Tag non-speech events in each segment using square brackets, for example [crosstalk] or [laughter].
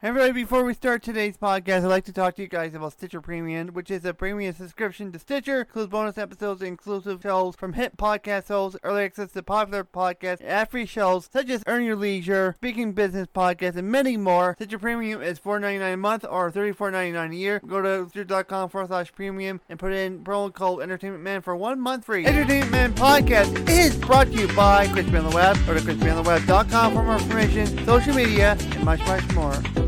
Everybody, before we start today's podcast, I'd like to talk to you guys about Stitcher Premium, which is a premium subscription to Stitcher. Includes bonus episodes, exclusive shows from hit podcast shows, early access to popular podcasts, ad-free shows such as Earn Your Leisure, Speaking Business Podcast, and many more. Stitcher Premium is $4.99 a month or $34.99 a year. Go to stitcher.com forward slash premium and put in promo code Entertainment Man for one month free. Entertainment Man Podcast is brought to you by Crispy on the Web. Go to crispyontheweb.com for more information, social media, and much, much more.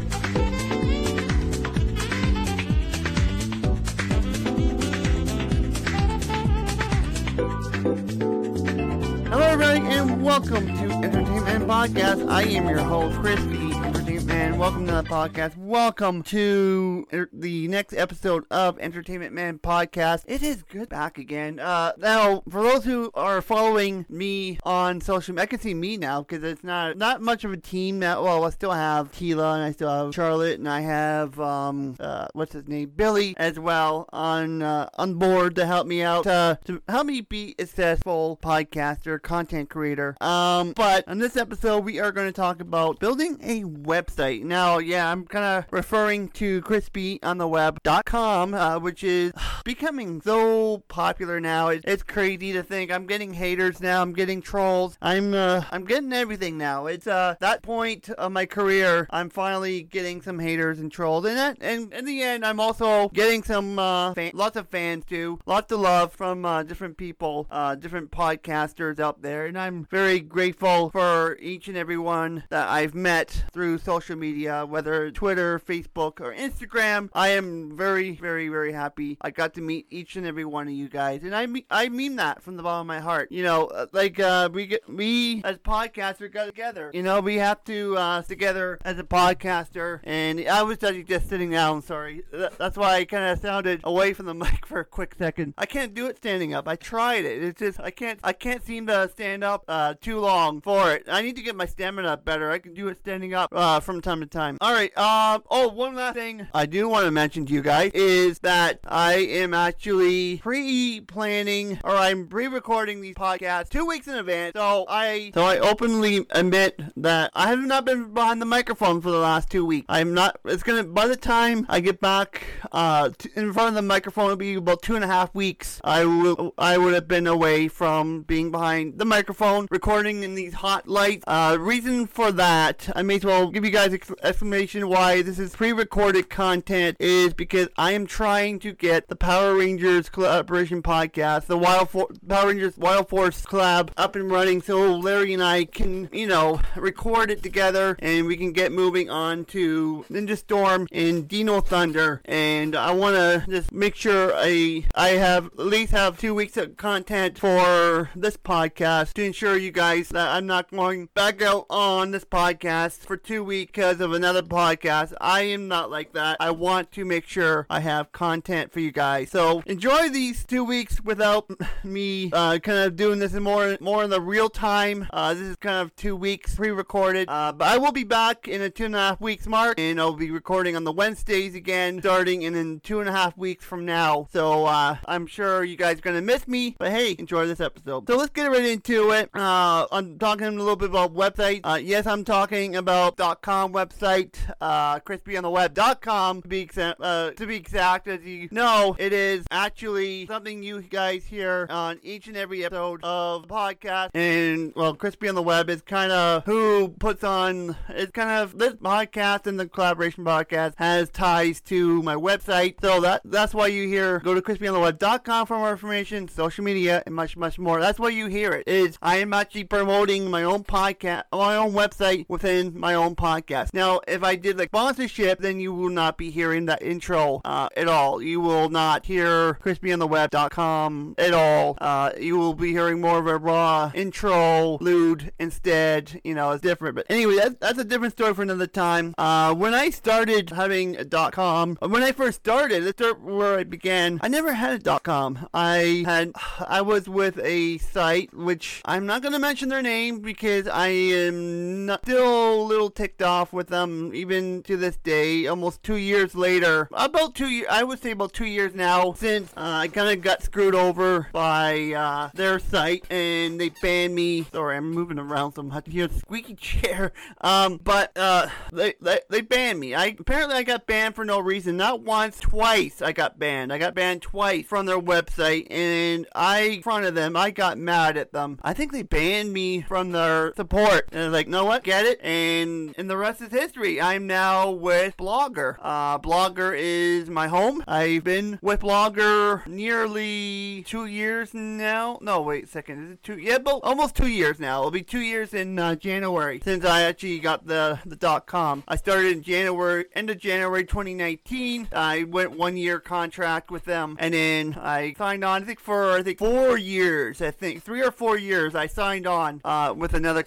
Hello, everybody, and welcome to Entertainment Podcast. I am your host, Crispy Entertainment Man. Welcome to the podcast. Welcome to er- the next episode of Entertainment Man Podcast. It is good back again. Uh, now, for those who are following me on social media, I can see me now because it's not not much of a team now. Well, I still have Tila and I still have Charlotte and I have um uh what's his name Billy as well on uh, on board to help me out uh, to help me be a successful podcaster, content creator. Um, but on this episode, we are going to talk about building a website. Now, yeah, I'm kind of referring to crispyontheweb.com, uh, which is [sighs] becoming so popular now. It, it's crazy to think I'm getting haters now. I'm getting trolls. I'm uh, I'm getting everything now. It's uh that point of my career. I'm finally getting some haters and trolls, and that, and in the end, I'm also getting some uh, fan, lots of fans too, lots of love from uh, different people, uh, different podcasters out there, and I'm very grateful for each and every one that I've met through social media, whether Twitter, Facebook, or Instagram. I am very, very, very happy. I got to meet each and every one of you guys, and I mean, I mean that from the bottom of my heart. You know, uh, like uh, we get we as podcasters got together. You know, we have to uh, together as a podcaster, and I was just sitting down. Sorry, that's why I kind of sounded away from the [laughs] mic for a quick second. I can't do it standing up. I tried it. It's just I can't. I can't seem to stand up uh, too long for it. I need to get my stamina up better. I can do it standing up uh, from time to time. All right. Um. Oh, one last thing I do want to mention to you guys is that I am actually pre-planning or I'm pre-recording these podcasts two weeks in advance. So I so I openly admit that I have not been behind the microphone for the last two weeks. I'm not. It's gonna by the time I get back uh t- in front of the microphone, it'll be about two and a half weeks. I will I would have been away from being behind the microphone, recording in these hot lights. Uh, reason for that, I may as well give you guys ex- explanation why this is pre-recorded content is because I am trying to get the Power Rangers collaboration podcast, the Wild For- Power Rangers Wild Force collab up and running, so Larry and I can, you know, record it together and we can get moving on to Ninja Storm and Dino Thunder. And I want to just make sure I I have at least have two weeks of content for this podcast to ensure you guys that I'm not going back out on this podcast for two weeks because of another podcast. I am not like that. I want to make sure I have content for you guys. So enjoy these two weeks without [laughs] me uh, kind of doing this more more in the real time. Uh, this is kind of two weeks pre-recorded, uh, but I will be back in a two and a half weeks mark, and I'll be recording on the Wednesdays again, starting in, in two and a half weeks from now. So uh, I'm sure you guys are gonna miss me, but hey, enjoy this episode. So let's get right into it. Uh, I'm talking a little bit about websites. Uh, yes, I'm talking about .com website, uh, crispyontheweb.com to be. Uh, to be exact, as you know, it is actually something you guys hear on each and every episode of the podcast. And well, Crispy on the Web is kind of who puts on. It's kind of this podcast and the collaboration podcast has ties to my website. So that that's why you hear go to crispyontheweb.com for more information, social media, and much much more. That's why you hear it. Is I am actually promoting my own podcast, my own website within my own podcast. Now, if I did the sponsorship, then you will not be hearing that intro uh, at all. You will not hear crispyontheweb.com at all. Uh, you will be hearing more of a raw intro, lewd instead. You know, it's different. But anyway, that's, that's a different story for another time. Uh, when I started having a .com, when I first started, that's where I began. I never had a .com. I had, [sighs] I was with a site which I'm not going to mention their name because I am not, still a little ticked off with them even to this day, almost two years later. About two years, I would say about two years now since uh, I kind of got screwed over by uh, their site and they banned me. Sorry, I'm moving around so much. Here's squeaky [laughs] chair. Um, but uh, they, they they banned me. I apparently I got banned for no reason. Not once, twice. I got banned. I got banned twice from their website, and I in front of them. I got mad at them. I think they banned me from their support. And I was like, know what? Get it? And and the rest is history. I'm now with Blogger. Uh, Blogger is my home. I've been with Blogger nearly two years now. No, wait a second. Is it two? Yeah, but almost two years now. It'll be two years in uh, January since I actually got the the dot com. I started in January, end of January 2019. I went one year contract with them, and then I signed on. I think for I think four years. I think three or four years. I signed on uh, with another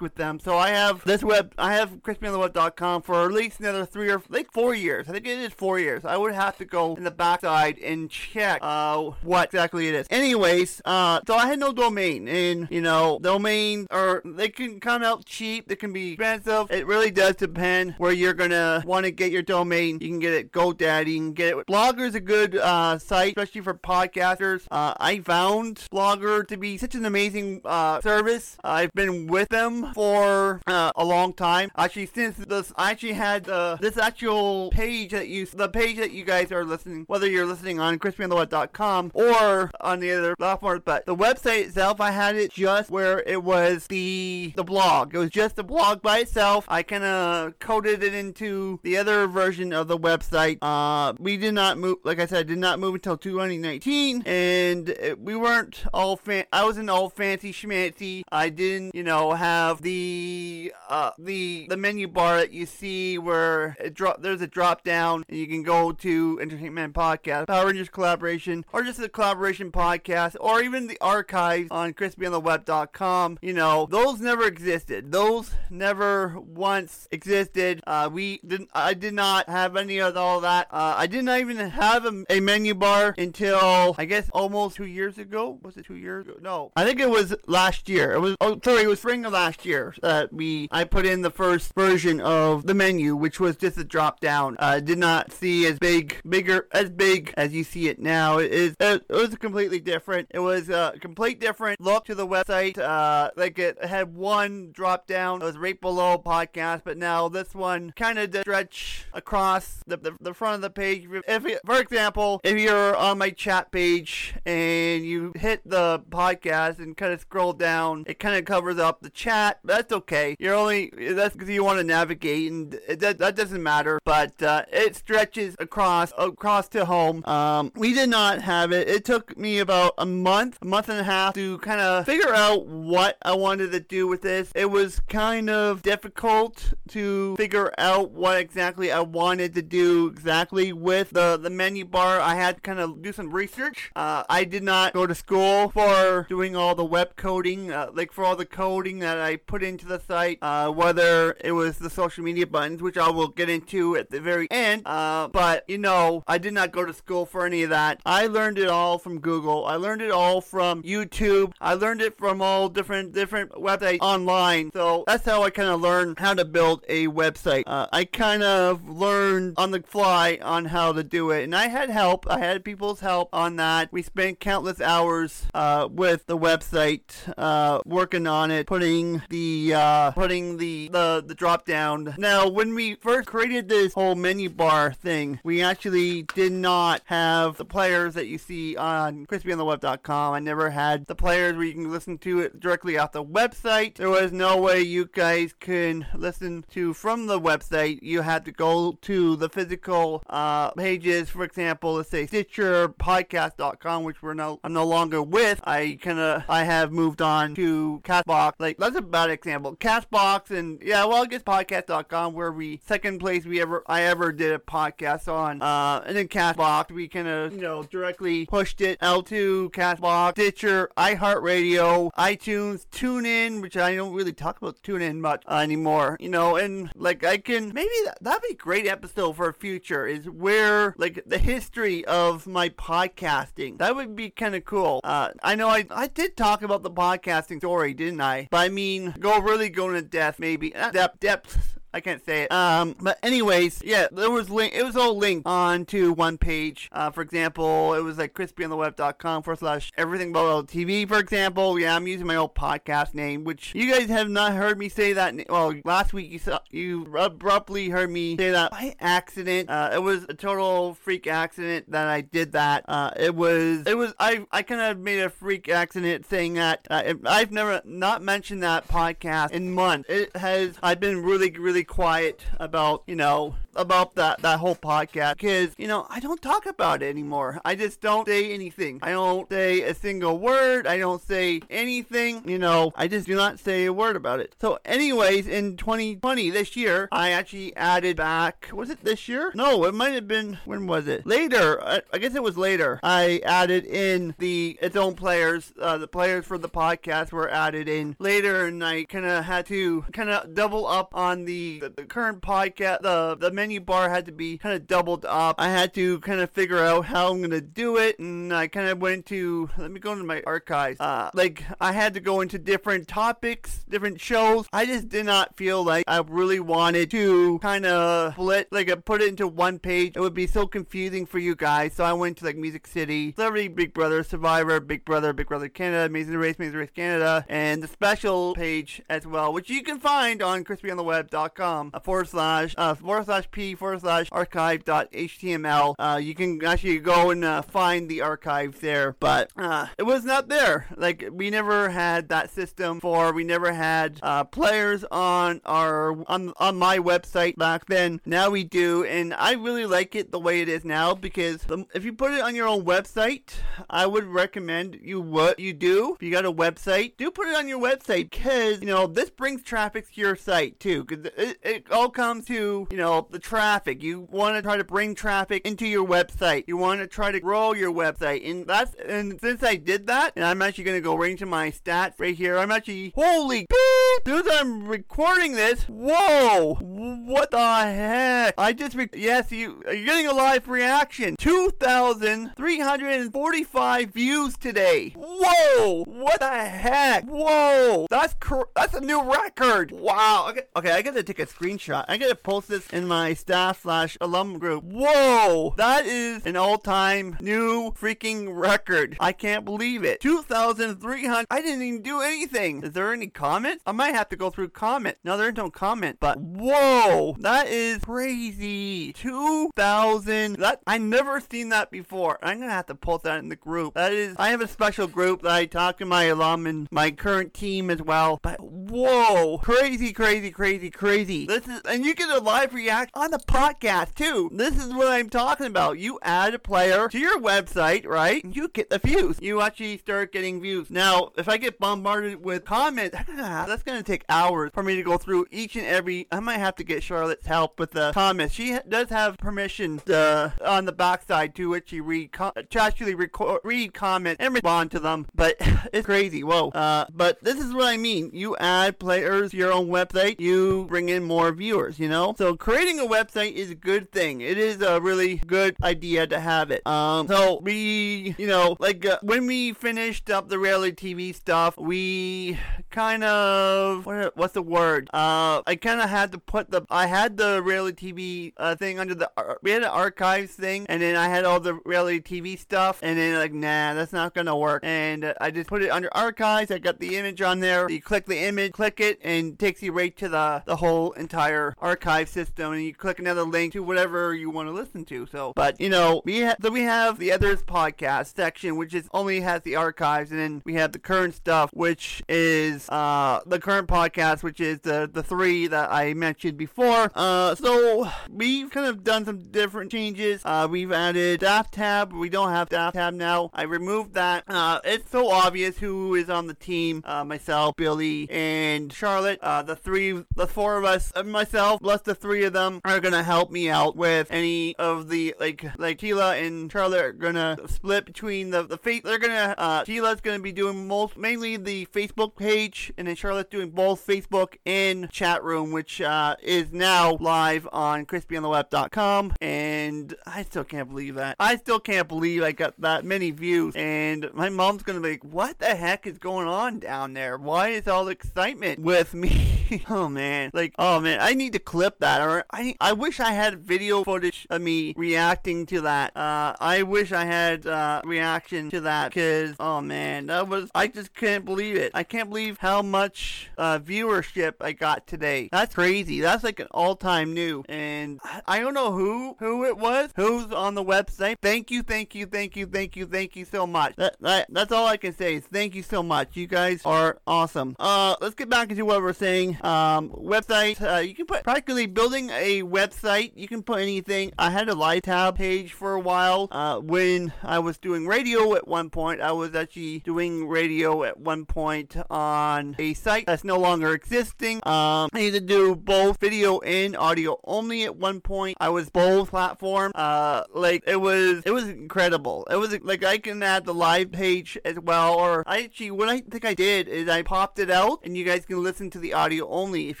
with them. So I have this web. I have crispyontheweb.com for at least another three or like four years. I think it is four years. I would have to go in the backside and check uh, what exactly it is. Anyways, uh, so I had no domain, and you know, domain or they can come out cheap. They can be expensive. It really does depend where you're gonna want to get your domain. You can get it GoDaddy. You can get it. Blogger is a good uh, site, especially for podcasters. Uh, I found Blogger to be such an amazing uh, service. I've been with them for uh, a long time. Actually, since this, I actually had this actual page that you, the page that you guys are listening, whether you're listening on crispyontheweb.com or on the other platforms, but the website itself, I had it just where it was the the blog. It was just the blog by itself. I kind of coded it into the other version of the website. Uh, we did not move, like I said, did not move until 2019, and it, we weren't all fan. I wasn't all fancy schmancy. I didn't, you know, have the uh, the the menu bar that you see where it drop. There's a drop down, and you can go to Entertainment Podcast, Power Rangers collaboration, or just the collaboration podcast, or even the archives on crispyontheweb.com. You know, those never existed. Those never once existed. Uh, we didn't. I did not have any of all that. Uh, I did not even have a, a menu bar until I guess almost two years ago. Was it two years ago? No, I think it was last year. It was oh sorry, it was spring of last year that we I put in the first version of the menu, which was just a drop down. I uh, did not see as big, bigger as big as you see it now. It is it, it was completely different. It was a complete different look to the website. Uh, like it had one drop down. It was right below podcast, but now this one kind of stretch across the, the, the front of the page. If, for example, if you're on my chat page and you hit the podcast and kind of scroll down, it kind of covers up the chat. That's okay. You're only that's because you want to navigate, and that, that doesn't matter. But uh, it stretches across across to home. Um, we did not have it. It took me about a month, a month and a half to kind of figure out what I wanted to do with this. It was kind of difficult to figure out what exactly I wanted to do exactly with the the menu bar. I had to kind of do some research. Uh, I did not go to school for doing all the web coding, uh, like for all the that I put into the site, uh, whether it was the social media buttons, which I will get into at the very end. Uh, but, you know, I did not go to school for any of that. I learned it all from Google. I learned it all from YouTube. I learned it from all different, different websites online. So that's how I kind of learned how to build a website. Uh, I kind of learned on the fly on how to do it. And I had help. I had people's help on that. We spent countless hours uh, with the website, uh, working on it, putting the uh, putting the, the the drop down. Now, when we first created this whole menu bar thing, we actually did not have the players that you see on crispyontheweb.com. I never had the players where you can listen to it directly off the website. There was no way you guys can listen to from the website. You had to go to the physical uh, pages, for example, let's say Stitcher, Podcast.com, which we're no I'm no longer with. I kind of I have moved on to Castbox. Like that's a bad example. Castbox and yeah, well I guess Podcast.com where we second place we ever I ever did a podcast on. Uh, and then Castbox we kind of you know directly pushed it out to Castbox, Stitcher, iHeartRadio, iTunes, TuneIn, which I don't really talk about TuneIn much uh, anymore. You know, and like I can maybe that, that'd be a great episode for a future is where like the history of my podcasting. That would be kind of cool. Uh, I know I, I did talk about the podcasting story, didn't I? But I mean, go really go into depth, maybe. Depth, depth I can't say it. Um, but anyways, yeah, there was link. It was all linked onto one page. Uh, for example, it was like crispyontheweb.com forward slash everything about TV. For example, yeah, I'm using my old podcast name, which you guys have not heard me say that. Well, last week you saw you abruptly heard me say that by accident. Uh, it was a total freak accident that I did that. Uh, it was it was I I kind of made a freak accident saying that uh, I've never not mentioned that podcast in months. It has I've been really really quiet about you know about that that whole podcast because you know I don't talk about it anymore. I just don't say anything. I don't say a single word. I don't say anything. You know, I just do not say a word about it. So, anyways, in 2020 this year, I actually added back. Was it this year? No, it might have been. When was it? Later. I, I guess it was later. I added in the its own players. Uh, the players for the podcast were added in later, and I kind of had to kind of double up on the, the, the current podcast. The the bar had to be kind of doubled up. I had to kind of figure out how I'm gonna do it, and I kind of went to let me go into my archives. Uh, like I had to go into different topics, different shows. I just did not feel like I really wanted to kind of split, like uh, put it into one page. It would be so confusing for you guys. So I went to like Music City, Celebrity Big Brother, Survivor, Big Brother, Big Brother Canada, Amazing Race, Amazing Race Canada, and the special page as well, which you can find on crispyontheweb.com uh, forward slash uh, forward slash forward slash archive.html. Uh, you can actually go and uh, find the archive there, but uh, it was not there. Like we never had that system for. We never had uh, players on our on on my website back then. Now we do, and I really like it the way it is now because the, if you put it on your own website, I would recommend you what you do. If you got a website, do put it on your website because you know this brings traffic to your site too. Because it, it all comes to you know the traffic. You want to try to bring traffic into your website. You want to try to grow your website, and that's and since I did that, and I'm actually gonna go right into my stats right here. I'm actually holy beep, dude. I'm recording this. Whoa, what the heck? I just re- yes, you you're getting a live reaction. Two thousand three hundred and forty-five views today. Whoa, what the heck? Whoa, that's cr- that's a new record. Wow. Okay, okay, I gotta take a screenshot. I gotta post this in my staff slash alum group. Whoa, that is an all-time new freaking record. I can't believe it. 2,300. I didn't even do anything. Is there any comment? I might have to go through comment. No, there's no comment, but whoa, that is crazy. 2,000. That I never seen that before. I'm gonna have to post that in the group. That is, I have a special group that I talk to my alum and my current team as well. But whoa, crazy, crazy, crazy, crazy. This is, and you get a live react on the podcast too. This is what I'm talking about. You add a player to your website, right? You get the views. You actually start getting views. Now, if I get bombarded with comments, [sighs] that's gonna take hours for me to go through each and every. I might have to get Charlotte's help with the comments. She does have permission to, on the backside to which she read to actually record, read comments and respond to them. But [sighs] it's crazy. Whoa. Uh, but this is what I mean. You add players to your own website. You bring in more viewers. You know. So creating a website is a good thing. It is a really good idea to have it. Um. So we, you know, like uh, when we finished up the reality TV stuff, we kind of what, what's the word? Uh, I kind of had to put the I had the reality TV uh, thing under the we had an archives thing, and then I had all the reality TV stuff, and then like nah, that's not gonna work, and uh, I just put it under archives. I got the image on there. You click the image, click it, and it takes you right to the the whole entire archive system, and you click another link to whatever you want to listen to. So, but you know, we have so we have the others podcast section, which is only has the archives, and then we have the current stuff, which is uh the current podcast, which is the the three that I mentioned before. Uh, so we've kind of done some different changes. Uh, we've added staff tab. We don't have staff tab now. I removed that. Uh, it's so obvious who is on the team. Uh, myself, Billy, and Charlotte. Uh, the three, the four of us, myself plus the three of them are gonna help me out with any of the like like Tila and Charlotte are gonna split between the the face. They're gonna uh, Tila's gonna be doing most mainly the Facebook page, and then Charlotte's doing both Facebook and chat room, which uh, is now live on crispyontheweb.com. And I still can't believe that. I still can't believe I got that many views. And my mom's gonna be like, "What the heck is going on down there? Why is all the excitement with me?" [laughs] [laughs] oh man, like oh man, I need to clip that. Or I I wish I had video footage of me reacting to that. Uh, I wish I had uh, reaction to that because oh man, that was I just couldn't believe it. I can't believe how much uh, viewership I got today. That's crazy. That's like an all-time new. And I don't know who who it was, who's on the website. Thank you, thank you, thank you, thank you, thank you so much. That, that that's all I can say. Is thank you so much. You guys are awesome. Uh, let's get back into what we're saying. Um, website. Uh, you can put practically building a website. You can put anything. I had a live tab page for a while. Uh, when I was doing radio at one point, I was actually doing radio at one point on a site that's no longer existing. Um, I need to do both video and audio only at one point. I was both platform. Uh, like it was, it was incredible. It was like I can add the live page as well, or I actually what I think I did is I popped it out, and you guys can listen to the audio only if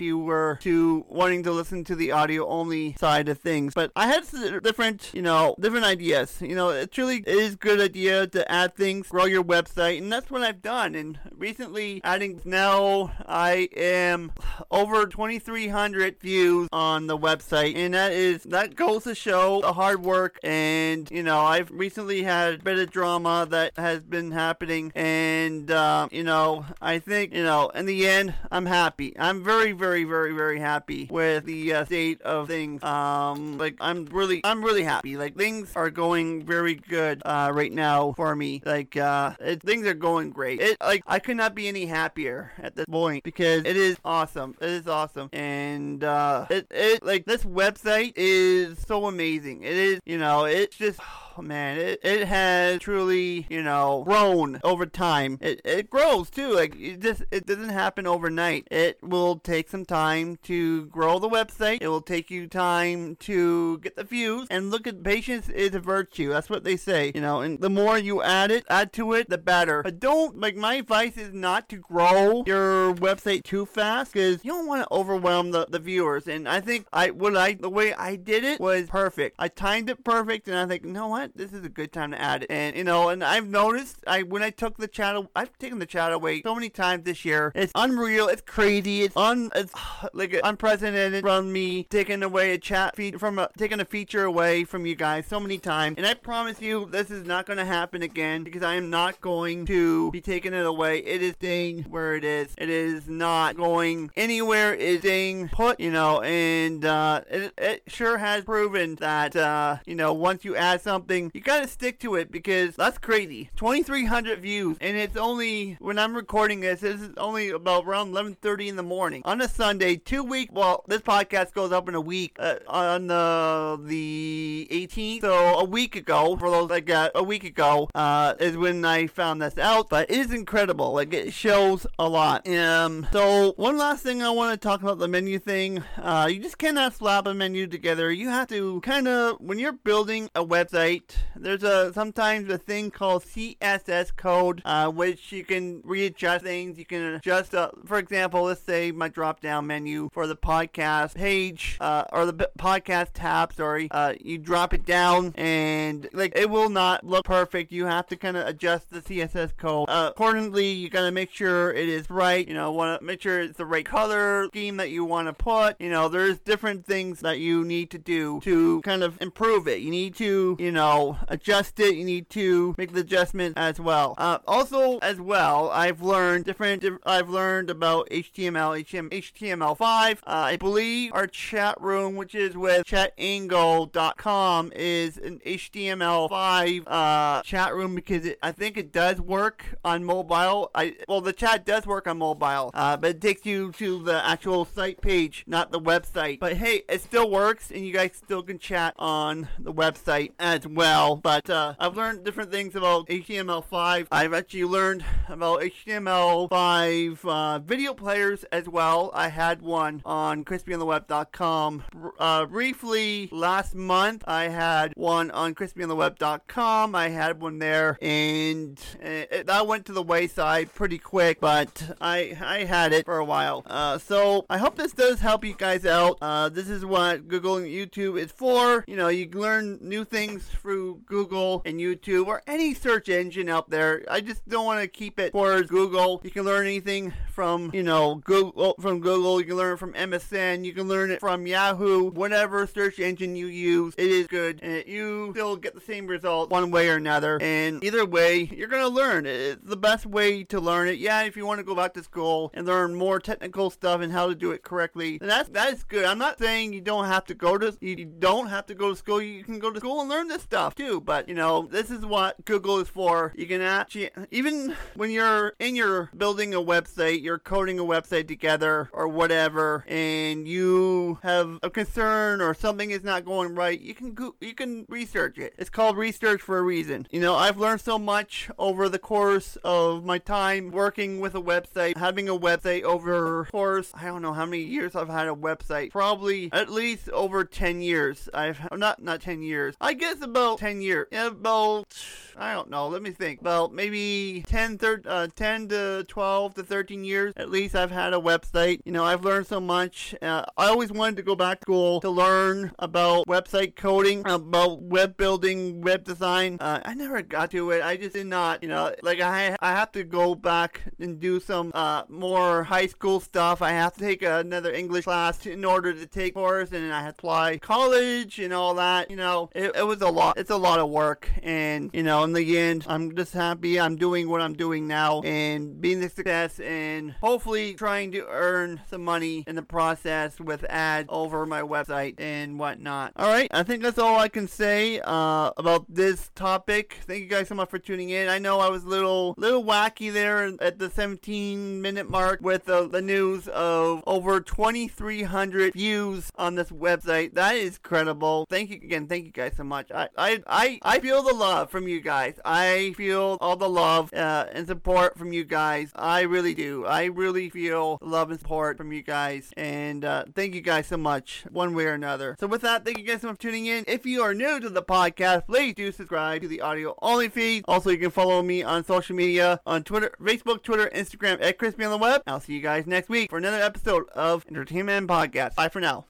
you were to wanting to listen to the audio only side of things. But I had different, you know, different ideas. You know, it truly is good idea to add things, grow your website, and that's what I've done. And recently, adding now, I am over 2,300 views on the website, and that is that goes to show the hard work. And you know, I've recently had a bit of drama that has been happening, and uh, you know, I think you know, in the end, I'm happy. I'm very, very, very, very happy with the uh, state of things. Um, like I'm really, I'm really happy. Like things are going very good uh, right now for me. Like uh, it, things are going great. It like I could not be any happier at this point because it is awesome. It is awesome, and uh, it it like this website is so amazing. It is, you know, it's just. Oh, man, it, it has truly, you know, grown over time. It, it grows too. Like it just it doesn't happen overnight. It will take some time to grow the website. It will take you time to get the views. And look at patience is a virtue. That's what they say. You know, and the more you add it, add to it, the better. But don't like my advice is not to grow your website too fast because you don't want to overwhelm the, the viewers. And I think I what I the way I did it was perfect. I timed it perfect, and I think, you know what? This is a good time to add it. And you know, and I've noticed I when I took the chat, I've taken the chat away so many times this year. It's unreal. It's crazy. It's un it's [sighs] like unprecedented from me taking away a chat feed from a, taking a feature away from you guys so many times. And I promise you, this is not going to happen again because I am not going to be taking it away. It is staying where it is. It is not going anywhere. It is staying put. You know, and uh, it, it sure has proven that uh, you know once you add something you gotta stick to it because that's crazy. 2,300 views, and it's only when I'm recording this. This is only about around 11:30 in the morning on a Sunday. Two week. Well, this podcast goes up in a week uh, on the the 18th. So a week ago, for those that got a week ago, uh, is when I found this out. But it is incredible. Like it shows a lot. Um. So one last thing I want to talk about the menu thing. Uh, you just cannot slap a menu together. You have to kind of when you're building a website there's a sometimes a thing called CSS code, uh, which you can readjust things. You can adjust, uh, for example, let's say my drop down menu for the podcast page uh, or the podcast tab. Sorry, uh, you drop it down and like it will not look perfect. You have to kind of adjust the CSS code uh, accordingly. You gotta make sure it is right. You know, want to make sure it's the right color scheme that you want to put. You know, there's different things that you need to do to kind of improve it. You need to, you know adjust it, you need to make the adjustment as well. Uh, also, as well, I've learned different. I've learned about HTML, HTML, HTML5. Uh, I believe our chat room, which is with chatango.com, is an HTML5 uh, chat room because it, I think it does work on mobile. I well, the chat does work on mobile, uh, but it takes you to the actual site page, not the website. But hey, it still works, and you guys still can chat on the website as well, but uh, I've learned different things about HTML5. I've actually learned about HTML5 uh, video players as well. I had one on crispyontheweb.com. Uh, briefly, last month, I had one on crispyontheweb.com. I had one there, and it, that went to the wayside pretty quick, but I, I had it for a while. Uh, so I hope this does help you guys out. Uh, this is what Google and YouTube is for. You know, you learn new things through Google and YouTube or any search engine out there. I just don't want to keep it towards Google. You can learn anything from, you know, Google, from Google. You can learn it from MSN. You can learn it from Yahoo. Whatever search engine you use, it is good, and you still get the same result one way or another. And either way, you're gonna learn. It's the best way to learn it. Yeah, if you want to go back to school and learn more technical stuff and how to do it correctly, that's that is good. I'm not saying you don't have to go to you don't have to go to school. You can go to school and learn this stuff too. But you know, this is what Google is for. You can actually even when you're in your building a website, you're coding a website together or whatever, and you have a concern or something is not going right, you can go, you can research it. It's called research for a reason. You know, I've learned so much over the course of my time working with a website, having a website over course. I don't know how many years I've had a website. Probably at least over 10 years. I've not not 10 years. I guess about 10 years. About I don't know. Let me think. About maybe 10, thir- uh, 10 to 12 to 13 years at least I've had a website. You know, I've learned so much. Uh, I always wanted to go back to school to learn about website coding, about web building, web design. Uh, I never got to it. I just did not, you know, like I I have to go back and do some uh, more high school stuff. I have to take another English class in order to take course and I had to apply college and all that. You know, it, it was a lot. It's a lot of work and, you know, in the end, I'm just happy I'm doing what I'm doing now and being a success and hopefully trying to earn some money in the process with ads over my website and whatnot. All right, I think that's all I can say uh, about this topic. Thank you guys so much for tuning in. I know I was a little little wacky there at the 17 minute mark with the, the news of over 2,300 views on this website. That is credible. Thank you again. Thank you guys so much. I I I, I feel the love from you guys. I feel all the love uh, and support from you guys. I really do. I really feel love and support from you guys. And uh, thank you guys so much, one way or another. So with that, thank you guys so much for tuning in. If you are new to the podcast, please do subscribe to the audio only feed. Also, you can follow me on social media on Twitter, Facebook, Twitter, Instagram at Crispy on the Web. I'll see you guys next week for another episode of Entertainment Podcast. Bye for now.